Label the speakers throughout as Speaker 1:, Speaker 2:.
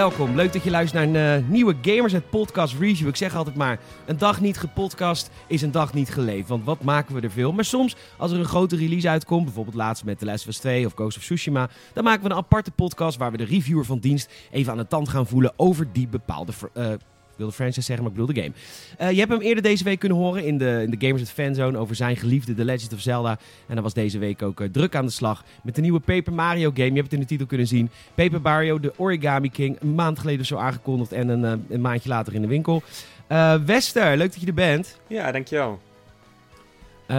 Speaker 1: welkom. Leuk dat je luistert naar een uh, nieuwe Gamersnet podcast review. Ik zeg altijd maar, een dag niet gepodcast is een dag niet geleefd. Want wat maken we er veel? Maar soms, als er een grote release uitkomt, bijvoorbeeld laatst met The Last of Us 2 of Ghost of Tsushima, dan maken we een aparte podcast waar we de reviewer van dienst even aan de tand gaan voelen over die bepaalde uh, wilde franchise zeggen, maar ik bedoel de game. Uh, je hebt hem eerder deze week kunnen horen in de, in de Gamers at Fanzone over zijn geliefde The Legend of Zelda. En hij was deze week ook uh, druk aan de slag met de nieuwe Paper Mario game. Je hebt het in de titel kunnen zien. Paper Mario, de Origami King. Een maand geleden zo aangekondigd en een, uh, een maandje later in de winkel. Wester, leuk dat je er bent.
Speaker 2: Ja, dankjewel.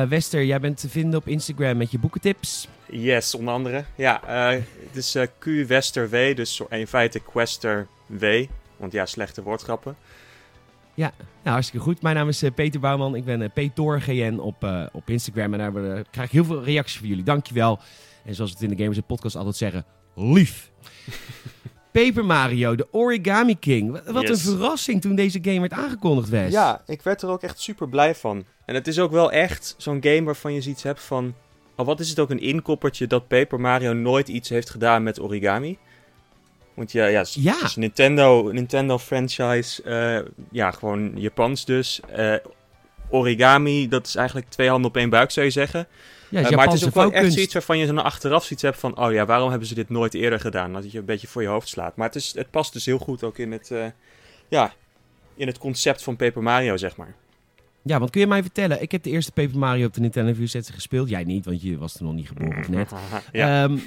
Speaker 1: Wester, jij bent te vinden op Instagram met je boekentips.
Speaker 2: Yes, onder andere. Ja, het is Q Wester W, dus in feite Quester W. Want ja, slechte woordgrappen.
Speaker 1: Ja, nou, hartstikke goed. Mijn naam is uh, Peter Bouwman. Ik ben uh, PetorGN op, uh, op Instagram. En daar krijg ik heel veel reacties van jullie. Dankjewel. En zoals we het in de Gamers Podcast altijd zeggen, lief. Paper Mario, de Origami King. Wat een verrassing toen deze game werd aangekondigd werd.
Speaker 2: Ja, ik werd er ook echt super blij van. En het is ook wel echt zo'n game waarvan je zoiets hebt van... Oh, wat is het ook een inkoppertje dat Paper Mario nooit iets heeft gedaan met origami. Want ja, ja,
Speaker 1: ja.
Speaker 2: Nintendo, Nintendo franchise, uh, ja, gewoon Japans dus. Uh, origami, dat is eigenlijk twee handen op één buik, zou je zeggen.
Speaker 1: Ja, uh, maar het is ook wel echt
Speaker 2: zoiets waarvan je zo achteraf zoiets hebt van... oh ja, waarom hebben ze dit nooit eerder gedaan? Dat je een beetje voor je hoofd slaat. Maar het, is, het past dus heel goed ook in het, ja, in het concept van Paper Mario, zeg maar.
Speaker 1: Ja, want kun je mij vertellen, ik heb de eerste Paper Mario op de Nintendo View sets gespeeld. Jij niet, want je was er nog niet geboren of net.
Speaker 2: ja.
Speaker 1: Um,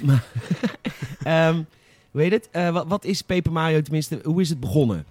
Speaker 1: um, Hoe heet het? Uh, wat, wat, is Paper Mario tenminste? Hoe is het begonnen?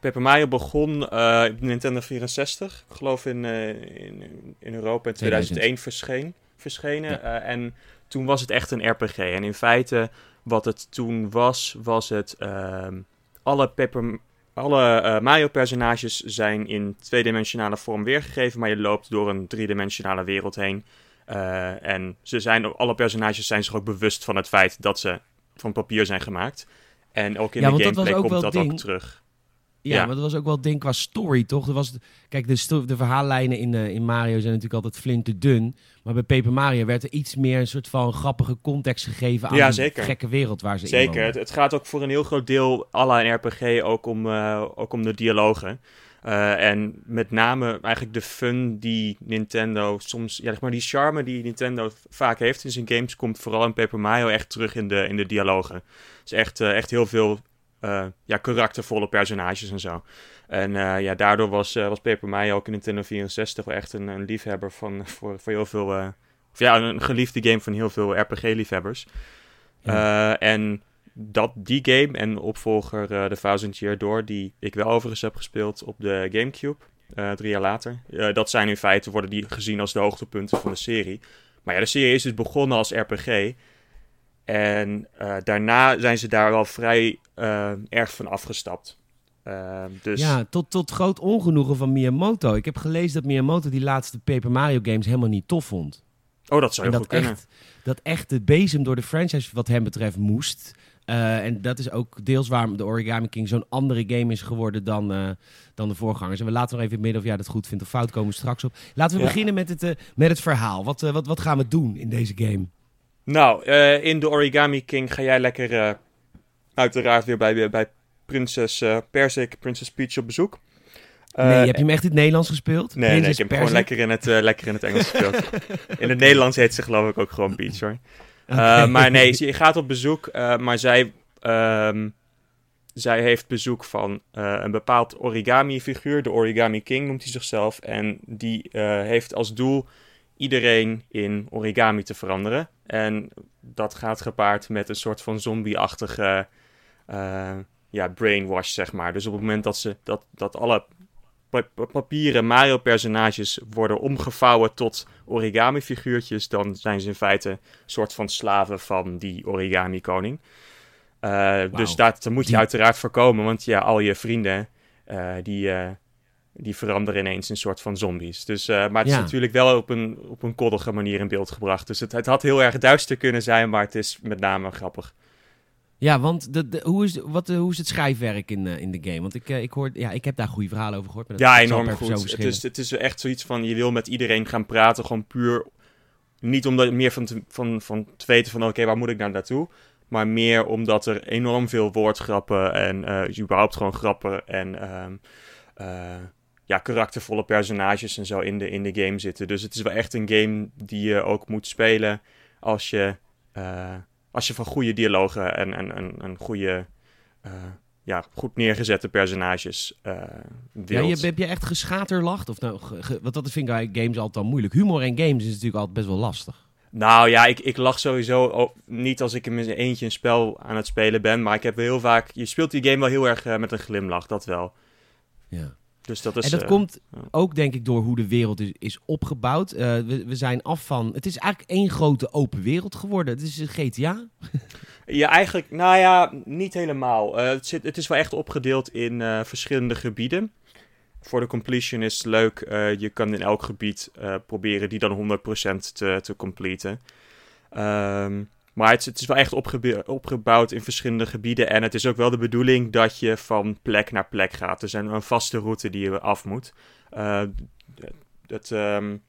Speaker 2: Paper Mario begon uh, op Nintendo 64. Ik geloof in, uh, in, in, Europa in 2001 verscheen, verschenen. Ja. en toen was het echt een RPG. En in feite, wat het toen was, was het... Ehm, alle Paper alle Mario-personages zijn in tweedimensionale vorm weergegeven, maar je loopt door een driedimensionale wereld heen. Uh, en ze zijn, alle personages zijn zich ook bewust van het feit dat ze van papier zijn gemaakt. En ook in de gameplay komt dat ook terug.
Speaker 1: Ja, maar dat was ook wel het ding qua story, toch? Er was, kijk, de, de verhaallijnen in, uh, in Mario zijn natuurlijk altijd flink te dun. Maar bij Paper Mario werd er iets meer een soort van grappige context gegeven aan
Speaker 2: ja,
Speaker 1: de gekke wereld waar ze
Speaker 2: zeker.
Speaker 1: in Zeker,
Speaker 2: het, het, gaat ook voor een heel groot deel, à la een RPG, ook om, uh, ook om de dialogen. Uh, en met name eigenlijk de fun die Nintendo soms, ja, zeg maar die charme die Nintendo vaak heeft in zijn games, komt vooral in Paper Mario echt terug in de, in de dialogen. Het is echt, uh, echt heel veel uh, ja, karaktervolle personages en zo. En ja, daardoor was, was Paper Mario ook in Nintendo 64 wel echt een, een liefhebber van, voor, voor heel veel, of ja, een geliefde game van heel veel RPG-liefhebbers. Ja. en dat die game en opvolger uh, The Thousand Year Door, die ik wel overigens heb gespeeld op de Gamecube, uh, drie jaar later. Uh, dat zijn in feite, worden die gezien als de hoogtepunten van de serie. Maar ja, de serie is dus begonnen als RPG. En daarna zijn ze daar wel vrij erg van afgestapt. dus...
Speaker 1: Ja, tot, tot groot ongenoegen van Miyamoto. Ik heb gelezen dat Miyamoto die laatste Paper Mario games helemaal niet tof vond.
Speaker 2: Oh, dat zou je goed kunnen.
Speaker 1: dat echt de bezem door de franchise wat hem betreft moest. Uh, en dat is ook deels waarom de Origami King zo'n andere game is geworden dan, uh, dan de voorgangers. En we laten nog even in het midden of jij dat goed vindt of fout komen we straks op. Laten we ja. beginnen met het, uh, met het verhaal. Wat, wat, wat gaan we doen in deze game?
Speaker 2: Nou, in de Origami King ga jij lekker uiteraard weer bij, bij prinses Persik, Prinses Peach op bezoek.
Speaker 1: nee, heb je hem echt in het Nederlands gespeeld?
Speaker 2: Nee, nee ik heb hem gewoon lekker in, het, lekker in het Engels gespeeld. in het Nederlands heet ze geloof ik ook gewoon Peach hoor. Okay. Uh, maar nee, je gaat op bezoek, uh, maar zij, um, zij heeft bezoek van uh, een bepaald origami-figuur. De Origami King noemt hij zichzelf. En die heeft als doel iedereen in origami te veranderen. En dat gaat gepaard met een soort van zombie-achtige ja, brainwash, zeg maar. Dus op het moment dat, ze, dat, dat alle papieren Mario-personages worden omgevouwen tot origami-figuurtjes, dan zijn ze in feite een soort van slaven van die origami-koning. Uh, wow. Dus dat, moet je uiteraard voorkomen, want ja, al je vrienden, uh, die, uh, die veranderen ineens een soort van zombies. Dus, maar het ja. is natuurlijk wel op een, op een koddige manier in beeld gebracht. Dus het, het had heel erg duister kunnen zijn, maar het is met name grappig.
Speaker 1: Ja, want de, de, hoe, is, wat, hoe is het schrijfwerk in, uh, in de game? Want ik, uh, ik, hoor, ja, ik heb daar goede verhalen over gehoord. Maar
Speaker 2: ja, enorm goed. Het is, het is echt zoiets van, je wil met iedereen gaan praten, gewoon puur... Niet om meer van te, van, van te weten van, oké, okay, waar moet ik nou naartoe? Maar meer omdat er enorm veel woordgrappen en uh, überhaupt gewoon grappen en ehm, ja, karaktervolle personages en zo in de, in de game zitten. Dus het is wel echt een game die je ook moet spelen als je, als je van goede dialogen en, en, en, en goede ja, goed neergezette personages uh,
Speaker 1: Ja, je, heb je echt geschaterlacht? Of nou, ge, want dat vind ik games altijd al moeilijk. Humor in games is natuurlijk altijd best wel lastig.
Speaker 2: Nou ja, ik, ik lach sowieso niet als ik in mijn eentje een spel aan het spelen ben. Maar ik heb heel vaak... Je speelt die game wel heel erg uh, met een glimlach, dat wel.
Speaker 1: Ja.
Speaker 2: Dus dat is,
Speaker 1: en dat
Speaker 2: uh,
Speaker 1: komt ook, denk ik, door hoe de wereld is, is opgebouwd. Uh, we, we, zijn af van... Het is eigenlijk één grote open wereld geworden. Het is een GTA.
Speaker 2: ja, eigenlijk... Nou ja, niet helemaal. Uh, het, zit, het is wel echt opgedeeld in verschillende gebieden. Voor de completion is het leuk. je kan in elk gebied proberen die dan 100% te, te completen. Um, maar het, het, is wel echt opgebouwd in verschillende gebieden. En het is ook wel de bedoeling dat je van plek naar plek gaat. Er zijn een vaste route die je af moet. Uh, het, um,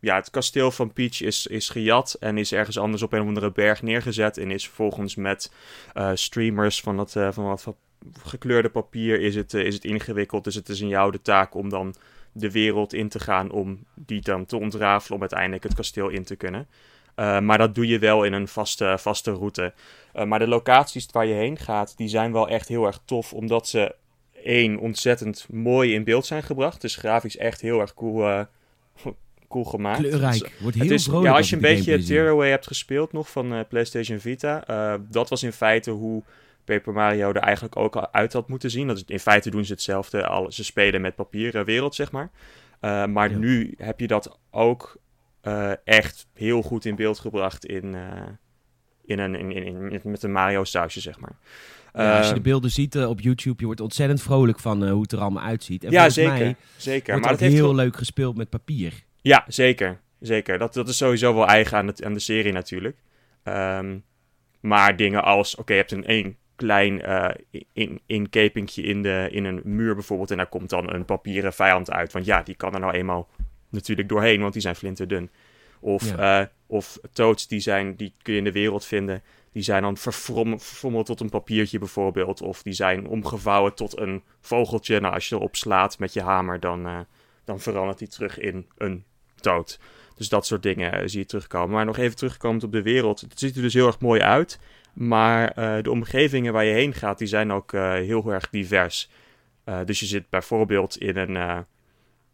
Speaker 2: ja, het kasteel van Peach is, is gejat en is ergens anders op een of andere berg neergezet. En is vervolgens met uh, streamers van, dat, van wat gekleurde papier is het, is het ingewikkeld. Dus het is in jou de taak om dan de wereld in te gaan om die dan te ontrafelen om uiteindelijk het kasteel in te kunnen. Uh, maar dat doe je wel in een vaste, vaste route. Uh, maar de locaties waar je heen gaat, die zijn wel echt heel erg tof. Omdat ze één, ontzettend mooi in beeld zijn gebracht. Dus grafisch echt heel erg cool, uh, cool gemaakt.
Speaker 1: Kleurrijk.
Speaker 2: Dus,
Speaker 1: Wordt heel
Speaker 2: is,
Speaker 1: vrolijk
Speaker 2: Ja, als je een beetje
Speaker 1: Tearaway
Speaker 2: hebt gespeeld nog van PlayStation Vita. dat was in feite hoe Paper Mario er eigenlijk ook al uit had moeten zien. Dat is, in feite doen ze hetzelfde. Al, ze spelen met papieren wereld, zeg maar. maar ja. nu heb je dat ook uh, echt heel goed in beeld gebracht in, uh, in een, in, in, in, met een Mario-sausje, zeg maar.
Speaker 1: Ja, als je de beelden ziet uh, op YouTube, je wordt ontzettend vrolijk van hoe het er allemaal uitziet. En
Speaker 2: ja, zeker.
Speaker 1: Mij
Speaker 2: zeker.
Speaker 1: Wordt
Speaker 2: maar
Speaker 1: het
Speaker 2: heeft
Speaker 1: heel leuk gespeeld met papier.
Speaker 2: Ja, zeker. Zeker. Dat, dat is sowieso wel eigen aan, het, aan de serie natuurlijk. Um, maar dingen als, oké, okay, je hebt een één klein uh, in, inkepingje in, de, in een muur bijvoorbeeld. En daar komt dan een papieren vijand uit. Want ja, die kan er nou eenmaal natuurlijk doorheen, want die zijn flinterdun. Of, ja. uh, of toads die, zijn, die kun je in de wereld vinden. Die zijn dan verfrommeld tot een papiertje bijvoorbeeld. Of die zijn omgevouwen tot een vogeltje. Nou, als je erop slaat met je hamer, dan, uh, dan verandert die terug in een toad. Dus dat soort dingen uh, zie je terugkomen. Maar nog even terugkomend op de wereld. Het ziet er dus heel erg mooi uit. Maar de omgevingen waar je heen gaat, die zijn ook heel erg divers. dus je zit bijvoorbeeld in een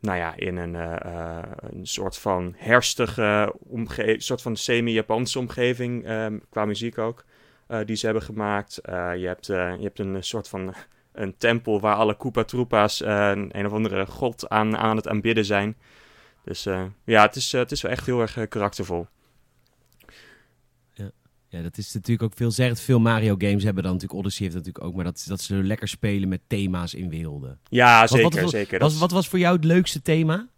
Speaker 2: nou ja, in een, uh, uh, een soort van herstige omgeving, soort van semi-Japanse omgeving, um, qua muziek ook, uh, die ze hebben gemaakt. je, hebt, je hebt een soort van een tempel waar alle Koopa Troopa's een, een of andere god aan, aan het aanbidden zijn. Dus ja, het is, het is wel echt heel erg karaktervol.
Speaker 1: Ja, dat is natuurlijk ook veel zegt. Veel Mario games hebben dan natuurlijk Odyssey heeft natuurlijk ook, maar dat, dat ze lekker spelen met thema's in werelden.
Speaker 2: Ja,
Speaker 1: wat,
Speaker 2: zeker,
Speaker 1: wat,
Speaker 2: zeker.
Speaker 1: Wat, wat, was voor jou het leukste thema?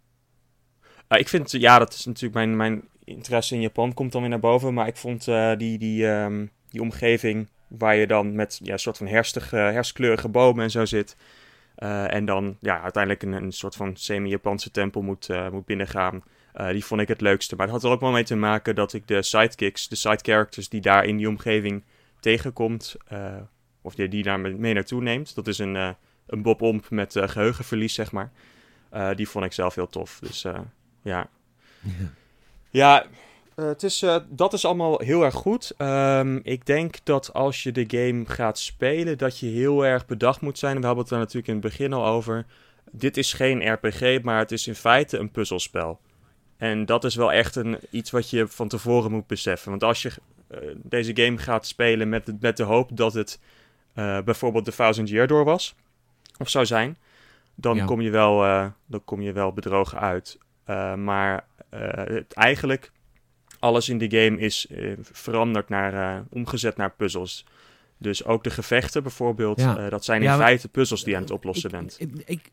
Speaker 2: Uh, ik vind, ja, dat is natuurlijk mijn, mijn interesse in Japan komt dan weer naar boven, maar ik vond uh, die, die, um, die omgeving waar je dan met ja, een soort van herstige, herskleurige bomen en zo zit. Uh, en dan ja, uiteindelijk een, een soort van semi-Japanse tempel moet, moet binnengaan. Uh, die vond ik het leukste. Maar het had er ook wel mee te maken dat ik de sidekicks, de side characters die daar in die omgeving tegenkomt, uh, of die, die daar mee naartoe neemt. Dat is een, uh, een Bob Omp met geheugenverlies, zeg maar. die vond ik zelf heel tof. Dus ja. Ja, ja het is, dat is allemaal heel erg goed. Um, ik denk dat als je de game gaat spelen, dat je heel erg bedacht moet zijn. We hebben het er natuurlijk in het begin al over. Dit is geen RPG, maar het is in feite een puzzelspel. En dat is wel echt een, iets wat je van tevoren moet beseffen. Want als je uh, deze game gaat spelen met, met de hoop dat het uh, bijvoorbeeld de Thousand Year Door was, of zou zijn, dan, ja. kom, je wel, uh, dan kom je wel bedrogen uit. maar het, eigenlijk, alles in de game is veranderd naar, omgezet naar puzzels. Dus ook de gevechten bijvoorbeeld, ja. dat zijn in ja, feite puzzels die je aan het oplossen
Speaker 1: ik,
Speaker 2: bent.
Speaker 1: Ik, ik,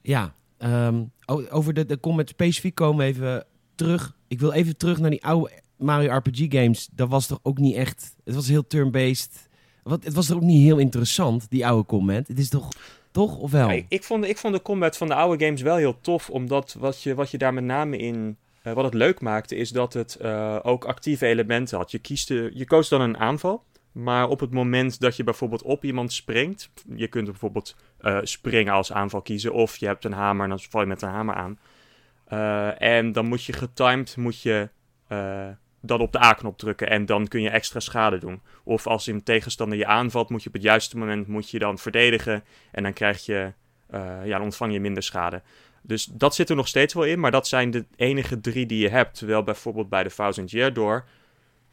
Speaker 1: ja, Um, over de, de comment specifiek komen we even terug. Ik wil even terug naar die oude Mario RPG games. Dat was toch ook niet echt... Het was heel turn-based. Wat, het was er ook niet heel interessant, die oude comment. Het is toch... Toch, of wel?
Speaker 2: Ik, vond, ik vond de combat van de oude games wel heel tof. Omdat wat je, wat je daar met name in uh, wat het leuk maakte, is dat het ook actieve elementen had. Je, kiest je koos dan een aanval. Maar op het moment dat je bijvoorbeeld op iemand springt, je kunt bijvoorbeeld springen als aanval kiezen, of je hebt een hamer en dan val je met een hamer aan. en dan moet je getimed, moet je dan op de A-knop drukken en dan kun je extra schade doen. Of als een tegenstander je aanvalt, moet je op het juiste moment moet je dan verdedigen en dan krijg je, uh, ja, dan ontvang je minder schade. Dus dat zit er nog steeds wel in, maar dat zijn de enige drie die je hebt. Terwijl bijvoorbeeld bij de Thousand Year Door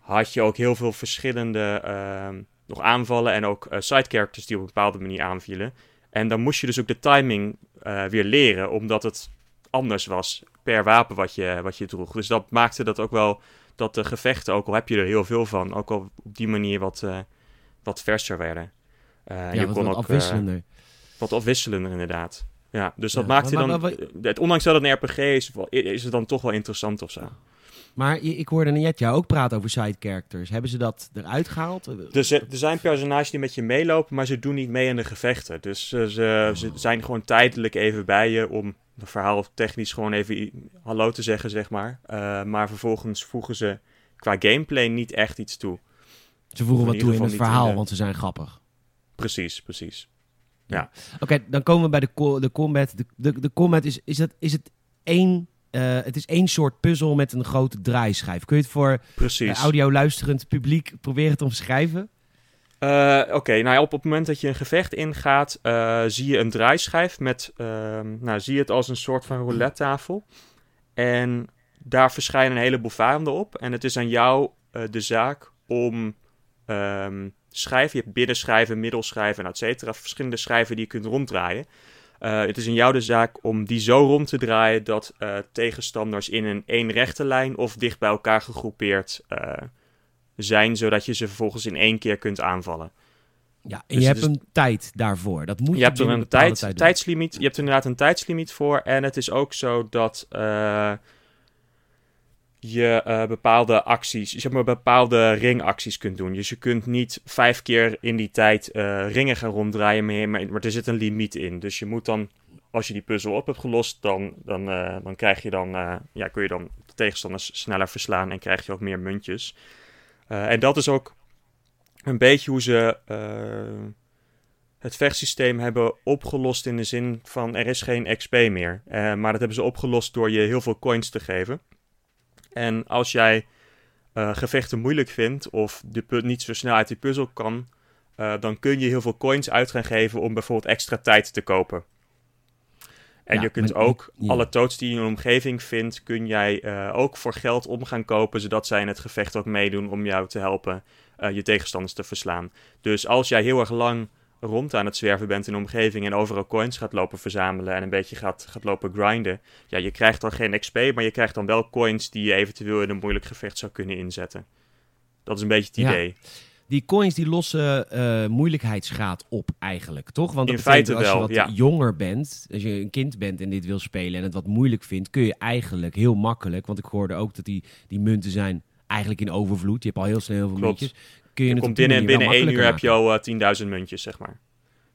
Speaker 2: had je ook heel veel verschillende uh, nog aanvallen en ook uh, side characters die op een bepaalde manier aanvielen. En dan moest je dus ook de timing uh, weer leren, omdat het anders was per wapen wat je, wat je droeg. Dus dat maakte dat ook wel dat de gevechten, ook al heb je er heel veel van, ook al op die manier wat, uh, wat verser werden.
Speaker 1: Ja, je wat, kon wat ook, afwisselender.
Speaker 2: Wat afwisselender inderdaad. Ja, dus dat ja, maakte maar, dan... Maar, maar, ondanks dat het een RPG is, is het dan toch wel interessant of zo.
Speaker 1: Maar ik hoorde net jou ook praten over side characters. Hebben ze dat eruit gehaald?
Speaker 2: Er, er zijn personages die met je meelopen, maar ze doen niet mee in de gevechten. Dus ze, ze zijn gewoon tijdelijk even bij je om het verhaal technisch gewoon even hallo te zeggen, zeg maar. Uh, maar vervolgens voegen ze qua gameplay niet echt iets toe.
Speaker 1: Ze voegen wat toe in het verhaal, want ze zijn grappig.
Speaker 2: Precies, precies. Ja.
Speaker 1: Oké, dan komen we bij de, de combat. De, de, de combat is, is, het, is het één... Uh, het is één soort puzzel met een grote draaischijf. Kun je het voor uh, audio luisterend publiek proberen te omschrijven?
Speaker 2: Uh, Oké, nou ja, op het moment dat je een gevecht ingaat, uh, zie je een draaischijf met, uh, nou zie je het als een soort van roulette tafel. En daar verschijnen een heleboel vijanden op. En het is aan jou eh, de zaak om um, schijven, je hebt binnenschijven, middelschijven en et cetera, verschillende schijven die je kunt ronddraaien. Het is aan jou de zaak om die zo rond te draaien dat tegenstanders in een één rechte lijn of dicht bij elkaar gegroepeerd zijn, zodat je ze vervolgens in één keer kunt aanvallen.
Speaker 1: Ja, en dus je hebt een tijd daarvoor. Dat moet je,
Speaker 2: je hebt er een tijd, tijdslimiet. Je hebt inderdaad een tijdslimiet voor. En het is ook zo dat je uh, bepaalde acties, zeg maar bepaalde ringacties kunt doen. Dus je kunt niet vijf keer in die tijd uh, ringen gaan ronddraaien, maar, maar er zit een limiet in. Dus je moet dan, als je die puzzel op hebt gelost, dan, dan, dan krijg je dan, ja, kun je dan de tegenstanders sneller verslaan en krijg je ook meer muntjes. En dat is ook een beetje hoe ze het vechtsysteem hebben opgelost in de zin van er is geen XP meer. Maar dat hebben ze opgelost door je heel veel coins te geven. En als jij gevechten moeilijk vindt of de niet zo snel uit die puzzel kan, dan kun je heel veel coins uit gaan geven om bijvoorbeeld extra tijd te kopen. En je kunt ook alle toads die je in een omgeving vindt, kun jij uh, ook voor geld om gaan kopen, zodat zij in het gevecht ook meedoen om jou te helpen uh, je tegenstanders te verslaan. Dus als jij heel erg lang rond aan het zwerven bent in een omgeving en overal coins gaat lopen verzamelen en een beetje gaat, gaat lopen grinden, ja, je krijgt dan geen XP, maar je krijgt dan wel coins die je eventueel in een moeilijk gevecht zou kunnen inzetten. Dat is een beetje het idee
Speaker 1: die coins die lossen uh, moeilijkheidsgraad op eigenlijk, toch? Want
Speaker 2: in feite
Speaker 1: als
Speaker 2: je
Speaker 1: wat jonger bent, als je een kind bent en dit wil spelen en het wat moeilijk vindt, kun je eigenlijk heel makkelijk, want ik hoorde ook dat die, die munten zijn eigenlijk in overvloed. Je hebt al heel snel heel veel muntjes.
Speaker 2: Kun je, je komt binnen, binnen één uur heb je al uh, eh, 10.000 muntjes, zeg maar.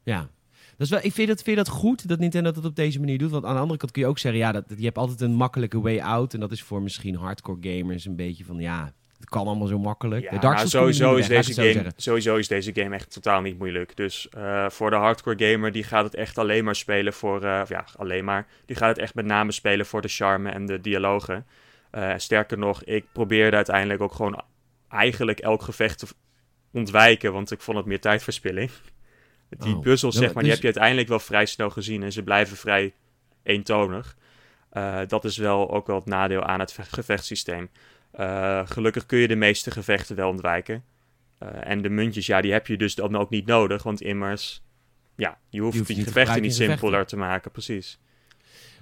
Speaker 1: Ja, dat is wel, ik vind dat, vind dat goed dat Nintendo dat op deze manier doet. Want aan de andere kant kun je ook zeggen, ja, dat, je hebt altijd een makkelijke way out. En dat is voor misschien hardcore gamers een beetje van, ja, het kan allemaal zo makkelijk.
Speaker 2: Ja, Dark sowieso, is deze game, sowieso is deze game echt totaal niet moeilijk. Dus uh, voor de hardcore gamer, die gaat het echt alleen maar spelen voor... Uh, ja, alleen maar. Die gaat het echt met name spelen voor de charme en de dialogen. Uh, sterker nog, ik probeerde uiteindelijk ook gewoon eigenlijk elk gevecht te ontwijken. Want ik vond het meer tijdverspilling. Die oh. puzzels, zeg maar, die dus- heb je uiteindelijk wel vrij snel gezien. En ze blijven vrij eentonig. dat is wel ook wel het nadeel aan het gevechtssysteem. Uh, gelukkig kun je de meeste gevechten wel ontwijken. Uh, en de muntjes, ja, die heb je dus dan ook niet nodig. Want immers, ja, je hoeft, je, die gevechten niet simpeler te maken, precies.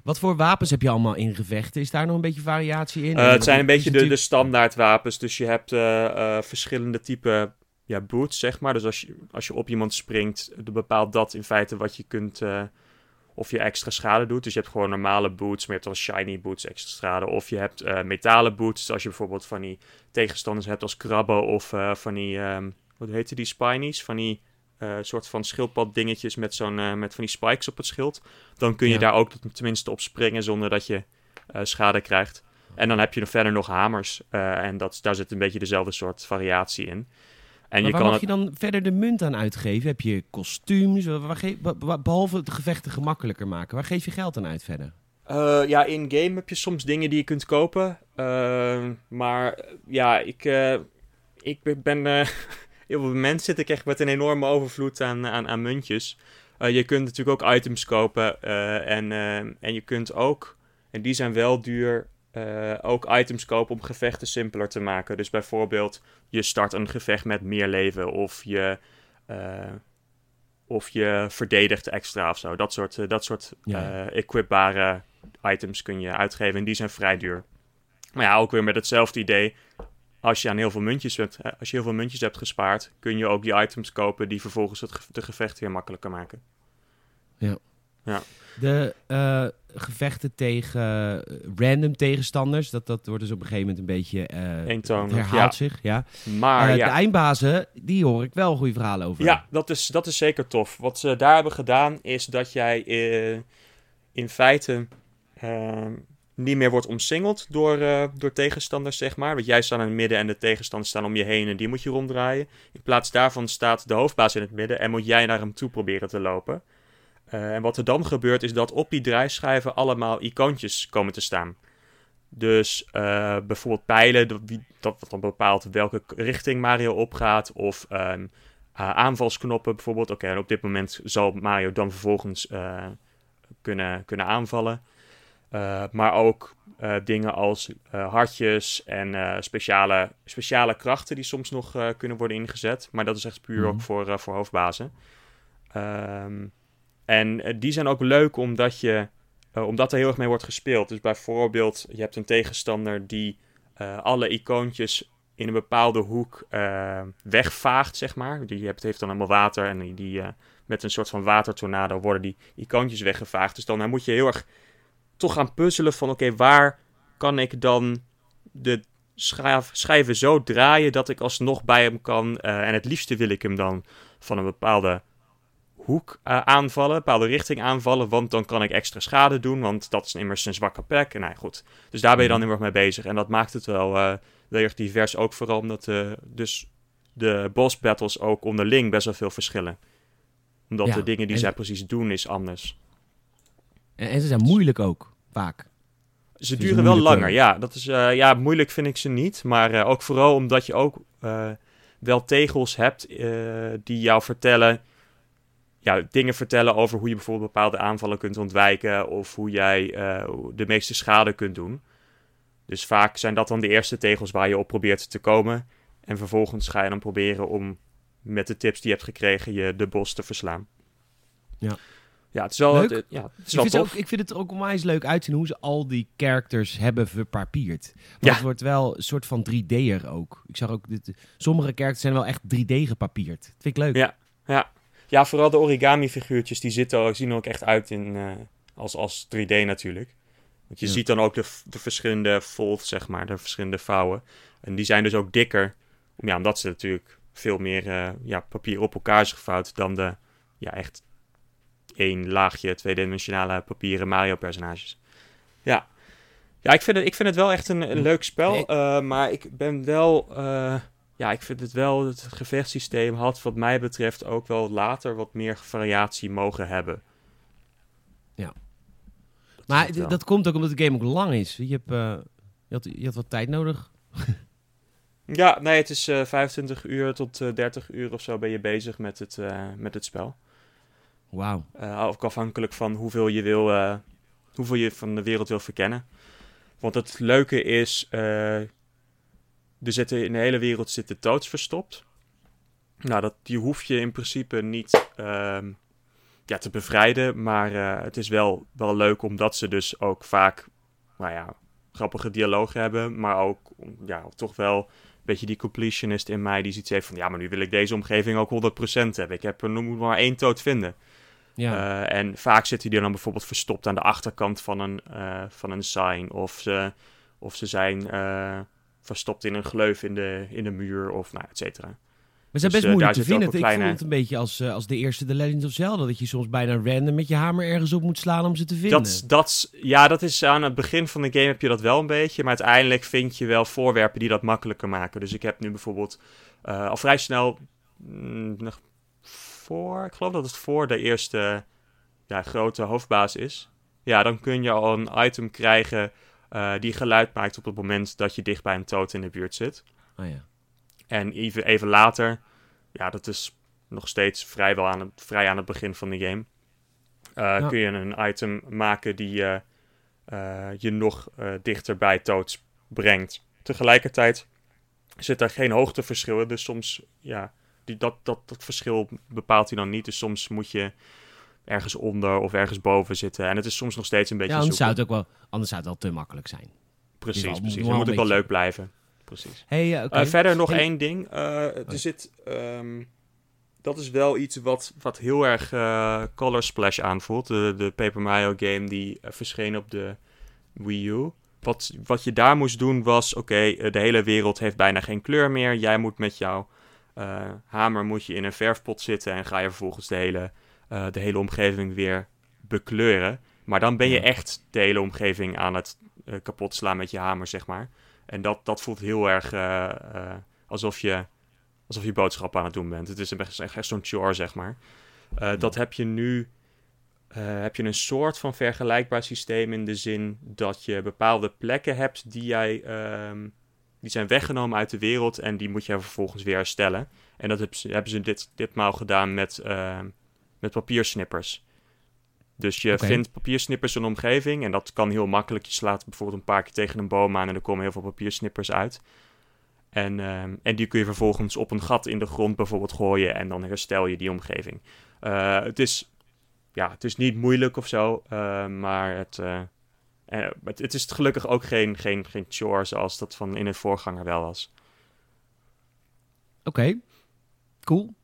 Speaker 1: Wat voor wapens heb je allemaal in gevechten? Is daar nog een beetje variatie in?
Speaker 2: Uh, het zijn een beetje de, de standaard wapens. Dus je hebt verschillende typen ja, boots, zeg maar. Dus als je, als je op iemand springt, bepaalt dat in feite wat je kunt of je extra schade doet. Dus je hebt gewoon normale boots, maar je hebt dan shiny boots extra schade. Of je hebt uh, metalen boots, als je bijvoorbeeld van die tegenstanders hebt als krabben of uh, van die, um, wat heette die, spinies? Van die soort van schildpad dingetjes met, zo'n, met van die spikes op het schild. Dan kun je daar ook tenminste op springen zonder dat je schade krijgt. En dan heb je nog verder nog hamers. eh, en dat, daar zit een beetje dezelfde soort variatie in. En
Speaker 1: maar
Speaker 2: je
Speaker 1: waar
Speaker 2: kan
Speaker 1: mag
Speaker 2: het-
Speaker 1: je dan verder de munt aan uitgeven? Heb je kostuums? Behalve het gevechten gemakkelijker maken. Waar geef je geld aan uit verder?
Speaker 2: Eh, ja, in-game heb je soms dingen die je kunt kopen. Eh, maar eh, ja, ik, eh, ik ben... eh, heel veel mensen zitten echt met een enorme overvloed aan, aan, aan muntjes. Eh, je kunt natuurlijk ook items kopen. eh, en, en je kunt ook, en die zijn wel duur, eh, ook items kopen om gevechten simpeler te maken. Dus bijvoorbeeld, je start een gevecht met meer leven. Of je... eh, of je verdedigt extra of zo. Dat soort, eh, dat soort
Speaker 1: Ja.
Speaker 2: equipbare items kun je uitgeven. En die zijn vrij duur. Maar ja, ook weer met hetzelfde idee. Als je aan heel veel muntjes hebt, als je heel veel muntjes hebt gespaard, kun je ook die items kopen die vervolgens het ge- de gevecht weer makkelijker maken.
Speaker 1: De eh, gevechten tegen eh, random tegenstanders, dat, dat wordt dus op een gegeven moment een beetje... eh,
Speaker 2: Eentonig,
Speaker 1: herhaalt
Speaker 2: ja.
Speaker 1: zich, ja.
Speaker 2: Maar ja,
Speaker 1: De eindbazen, die hoor ik wel goede verhalen over.
Speaker 2: ja dat, is, dat is zeker tof. Wat ze daar hebben gedaan is dat jij in feite eh, niet meer wordt omsingeld door, door tegenstanders, zeg maar. Want jij staat in het midden en de tegenstanders staan om je heen en die moet je ronddraaien. In plaats daarvan staat de hoofdbaas in het midden en moet jij naar hem toe proberen te lopen. Eh, en wat er dan gebeurt is dat op die draaischijven allemaal icoontjes komen te staan. Dus eh, bijvoorbeeld pijlen, dat, dat dan bepaalt welke richting Mario opgaat. Of ehm, eh, aanvalsknoppen bijvoorbeeld. Oké, en op dit moment zal Mario dan vervolgens kunnen, kunnen aanvallen. Maar ook dingen als hartjes en speciale, speciale krachten die soms nog kunnen worden ingezet. Maar dat is echt puur
Speaker 1: Mhm.
Speaker 2: ook voor, eh, voor hoofdbazen. Ehm, en eh, die zijn ook leuk omdat, je, eh, omdat er heel erg mee wordt gespeeld. Dus bijvoorbeeld, je hebt een tegenstander die eh, alle icoontjes in een bepaalde hoek wegvaagt, zeg maar. Die hebt, heeft dan allemaal water en die, met een soort van watertornado worden die icoontjes weggevaagd. Dus dan, moet je heel erg toch gaan puzzelen van, oké, waar kan ik dan de schaaf, schijven zo draaien dat ik alsnog bij hem kan. en het liefste wil ik hem dan van een bepaalde hoek eh, aanvallen, bepaalde richting aanvallen, want dan kan ik extra schade doen, want dat is immers een zwakke plek. En nou goed, dus daar ben je dan heel erg mee bezig. En dat maakt het wel heel erg divers, ook vooral omdat eh, dus de boss battles ook onderling best wel veel verschillen. Omdat
Speaker 1: Ja,
Speaker 2: de dingen die zij precies doen is anders.
Speaker 1: En, en ze zijn moeilijk ook, vaak.
Speaker 2: Ze duren wel langer, ja. Dat is, ja, moeilijk vind ik ze niet. Maar ook vooral omdat je ook wel tegels hebt die jou vertellen... Ja, dingen vertellen over hoe je bijvoorbeeld bepaalde aanvallen kunt ontwijken... of hoe jij eh, de meeste schade kunt doen. Dus vaak zijn dat dan de eerste tegels waar je op probeert te komen. En vervolgens ga je dan proberen om met de tips die je hebt gekregen... je de bos te verslaan.
Speaker 1: Ja.
Speaker 2: Ja, het is wel,
Speaker 1: Leuk.
Speaker 2: het- ja, het is
Speaker 1: Ik
Speaker 2: wel
Speaker 1: vind, ook, ik vind het ook onwijs leuk uitzien hoe ze al die characters hebben verpapierd. Want
Speaker 2: Ja.
Speaker 1: het wordt wel een soort van 3D'er ook. Ik zag ook, dit, sommige characters zijn wel echt 3D gepapierd. Dat vind ik leuk.
Speaker 2: Ja. Ja. Ja, vooral de origami-figuurtjes, die zitten, zien er ook echt uit in, eh, als, als 3D natuurlijk. Want je
Speaker 1: Ja.
Speaker 2: ziet dan ook de, de verschillende folds, zeg maar, de verschillende vouwen. En die zijn dus ook dikker, ja, omdat ze natuurlijk veel meer eh, ja, papier op elkaar is gevouwd dan de ja, echt één laagje tweedimensionale papieren Mario-personages. Ja. Ja, ik vind, het, ik vind het wel echt een, een leuk spel, eh, maar ik ben wel... ja, ik vind het wel, het gevechtssysteem had wat mij betreft ook wel later wat meer variatie mogen hebben.
Speaker 1: Ja.
Speaker 2: Dat
Speaker 1: Maar dat komt ook omdat de game ook lang is. Je, hebt, eh, je, had, je had wat tijd nodig.
Speaker 2: Ja, nee, het is eh 25 uur tot eh 30 uur of zo ben je bezig met het, eh, met het spel.
Speaker 1: Wauw.
Speaker 2: Eh, ook afhankelijk van hoeveel je, wil, eh, hoeveel je van de wereld wil verkennen. Want het leuke is, eh, er zitten in de hele wereld zitten toads verstopt. Nou, dat, die hoef je in principe niet ehm, ja, te bevrijden. Maar eh, het is wel, wel leuk omdat ze dus ook vaak, nou ja, grappige dialogen hebben. Maar ook, ja, toch wel een beetje die completionist in mij die ziet heeft van... Ja, maar nu wil ik deze omgeving ook 100% hebben. Ik heb er nu moet maar één toad vinden.
Speaker 1: Ja.
Speaker 2: Eh, en vaak zitten die dan bijvoorbeeld verstopt aan de achterkant van een, eh, van een sign. Of ze, of ze zijn verstopt in een gleuf in de, in de muur, of nou, et cetera.
Speaker 1: Maar ze zijn
Speaker 2: Dus,
Speaker 1: best
Speaker 2: eh,
Speaker 1: moeilijk te vinden. Ik
Speaker 2: kleine-
Speaker 1: voel het een beetje als, eh, als de eerste The Legend of Zelda. Dat je soms bijna random met je hamer ergens op moet slaan om ze te vinden.
Speaker 2: Dat, dat, ja, dat is aan het begin van de game heb je dat wel een beetje. Maar uiteindelijk vind je wel voorwerpen die dat makkelijker maken. Dus ik heb nu bijvoorbeeld eh, al vrij snel. mm, nog voor, ik geloof dat het voor de eerste ja, grote hoofdbaas is. Ja, dan kun je al een item krijgen eh, die geluid maakt op het moment dat je dicht bij een toad in de buurt zit.
Speaker 1: Oh, ja.
Speaker 2: En even, even later, ja, dat is nog steeds vrijwel aan het, vrij aan het begin van de game. eh,
Speaker 1: Ja.
Speaker 2: Kun je een item maken die eh, je nog dichter bij Toads brengt. Tegelijkertijd zit daar geen hoogteverschil in, dus soms, ja, die, dat, dat, dat verschil bepaalt hij dan niet. Dus soms moet je ergens onder of ergens boven zitten. En het is soms nog steeds een beetje
Speaker 1: Ja, anders zou, het ook wel, anders zou het wel te makkelijk zijn.
Speaker 2: Precies,
Speaker 1: wel-
Speaker 2: precies. Het moet ook wel leuk blijven. Precies.
Speaker 1: Hey, eh.
Speaker 2: Uh, verder nog
Speaker 1: Hey.
Speaker 2: één ding. Uh, er zit. ehm, dat is wel iets wat, wat heel erg eh, Color Splash aanvoelt. De, de Paper Mario game die eh, verscheen op de Wii U. Wat, wat je daar moest doen was: oké, eh, de hele wereld heeft bijna geen kleur meer. Jij moet met jouw eh, hamer moet je in een verfpot zitten en ga je vervolgens de hele, eh, de hele omgeving weer bekleuren. Maar dan ben je echt de hele omgeving aan het eh, kapot slaan met je hamer, zeg maar. En dat, dat voelt heel erg eh, alsof, je, alsof je boodschappen aan het doen bent. Het is echt, echt zo'n chore, zeg maar. Dat heb je nu... heb je een soort van vergelijkbaar systeem in de zin dat je bepaalde plekken hebt die jij... ehm, die zijn weggenomen uit de wereld en die moet je vervolgens weer herstellen. En dat hebben ze, hebben ze dit, ditmaal gedaan met, ehm, met papiersnippers. Dus je vindt papiersnippers in een omgeving en dat kan heel makkelijk. Je slaat bijvoorbeeld een paar keer tegen een boom aan en er komen heel veel papiersnippers uit. En, ehm, en die kun je vervolgens op een gat in de grond bijvoorbeeld gooien en dan herstel je die omgeving. Eh, het, is, ja, het is niet moeilijk of zo, eh, maar het, eh, het, het is gelukkig ook geen, geen, geen chore zoals dat van in het voorganger wel was.
Speaker 1: Oké, cool.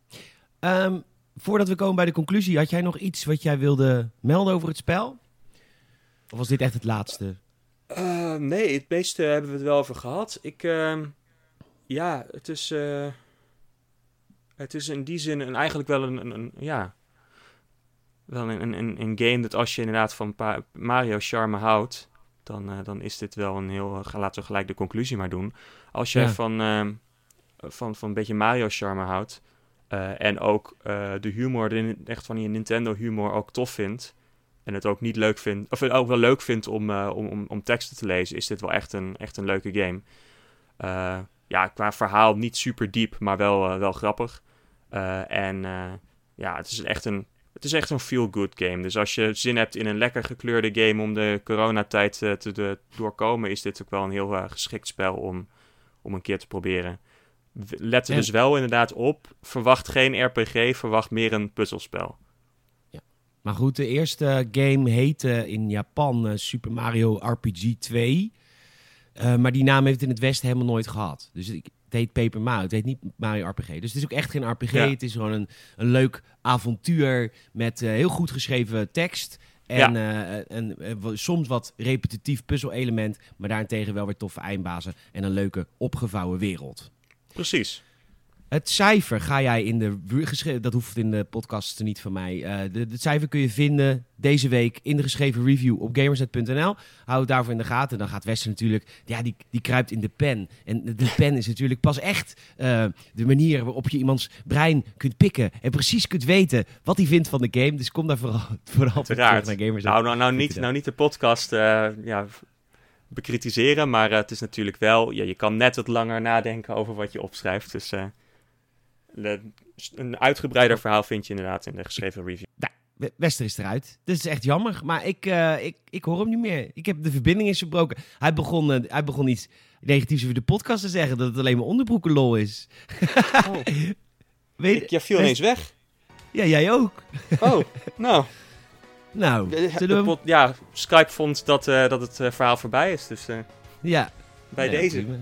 Speaker 1: Ehm, voordat we komen bij de conclusie, had jij nog iets wat jij wilde melden over het spel? Of was dit echt het laatste?
Speaker 2: Eh, nee, het meeste hebben we het wel over gehad. Ik, ehm, ja, het is, eh, het is in die zin een, eigenlijk wel een, een, een- ja, wel een, een, een game dat als je inderdaad van Mario charme houdt, dan, eh, dan is dit wel een heel, laten we gelijk de conclusie maar doen. Als je
Speaker 1: Ja.
Speaker 2: van, ehm, van, van een beetje Mario charme houdt eh, en ook eh, de humor, de, echt van die Nintendo humor ook tof vindt, en het ook niet leuk vindt, of ook wel leuk vindt om, eh, om, om, om teksten te lezen, is dit wel echt een, echt een leuke game. Ja, qua verhaal niet super diep, maar wel, wel grappig. En ja, het is echt een, het is echt een feel-good game. Dus als je zin hebt in een lekker gekleurde game om de coronatijd te doorkomen, is dit ook wel een heel geschikt spel om, om een keer te proberen. Let er
Speaker 1: En-
Speaker 2: dus wel inderdaad op. Verwacht geen RPG, verwacht meer een puzzelspel.
Speaker 1: Maar goed, de eerste game heette in Japan eh, Super Mario RPG 2. Eh, maar die naam heeft het in het Westen helemaal nooit gehad. Dus ik- het heet Paper Mario, het heet niet Mario RPG. Dus het is ook echt geen RPG.
Speaker 2: Ja.
Speaker 1: Het is gewoon een, een leuk avontuur met eh, heel goed geschreven tekst. En, en soms wat repetitief puzzelelement, maar daarentegen wel weer toffe eindbazen en een leuke opgevouwen wereld.
Speaker 2: Precies.
Speaker 1: Het cijfer ga jij in de... Dat hoeft in de podcast niet van mij. Eh, de, het cijfer kun je vinden deze week in de geschreven review op gamersnet.nl. Hou het daarvoor in de gaten. Dan gaat Wester natuurlijk... Ja, die, die kruipt in de pen. En de pen is natuurlijk pas echt eh, de manier waarop je iemands brein kunt pikken. En precies kunt weten wat hij vindt van de game. Dus kom daar vooral, vooral voor terug naar Gamersnet.
Speaker 2: Nou, nou, nou, niet, nou niet de podcast eh, ja, bekritiseren, maar eh, het is natuurlijk wel... Ja, je kan net wat langer nadenken over wat je opschrijft. Dus eh, de- een uitgebreider verhaal vind je inderdaad in de geschreven review.
Speaker 1: We- Wester is eruit. Dat is echt jammer. Maar ik, eh, ik, ik hoor hem niet meer. Ik heb de verbinding is verbroken. Hij begon, hij begon iets negatiefs over de podcast te zeggen. Dat het alleen maar onderbroekenlol is.
Speaker 2: Oh,
Speaker 1: Weet,
Speaker 2: ik, jij viel ineens weg.
Speaker 1: ja, jij ook.
Speaker 2: Oh, nou.
Speaker 1: Nou, we...
Speaker 2: ja, Skype vond dat, eh, dat het eh, verhaal voorbij is. Dus eh,
Speaker 1: Ja.
Speaker 2: bij
Speaker 1: ja,
Speaker 2: deze.
Speaker 1: prima.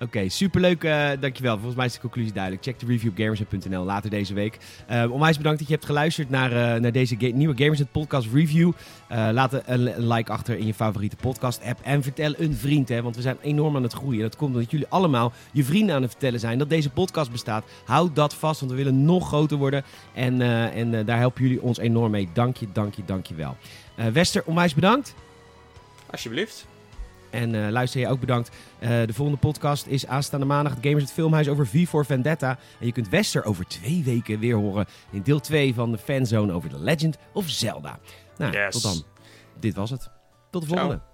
Speaker 1: Oké, superleuk. eh, dankjewel. Volgens mij is de conclusie duidelijk. Check de review op gamersnet.nl later deze week. Eh onwijs bedankt dat je hebt geluisterd naar, eh, naar deze nieuwe Gamersnet podcast review. Laat een, like achter in je favoriete podcast app. En vertel een vriend, hè, want we zijn enorm aan het groeien. Dat komt omdat jullie allemaal je vrienden aan het vertellen zijn dat deze podcast bestaat. Houd dat vast, want we willen nog groter worden. En, en daar helpen jullie ons enorm mee. Dank je, dank je, dank je wel. Wester, onwijs bedankt.
Speaker 2: Alsjeblieft.
Speaker 1: En eh, luister je ook bedankt. Eh, de volgende podcast is aanstaande maandag het Gamers het Filmhuis over V for Vendetta. En je kunt Wester over twee weken weer horen in deel 2 van de fanzone over The Legend of Zelda. Nou,
Speaker 2: Yes.
Speaker 1: tot dan. Dit was het. Tot de
Speaker 2: Ciao.
Speaker 1: volgende.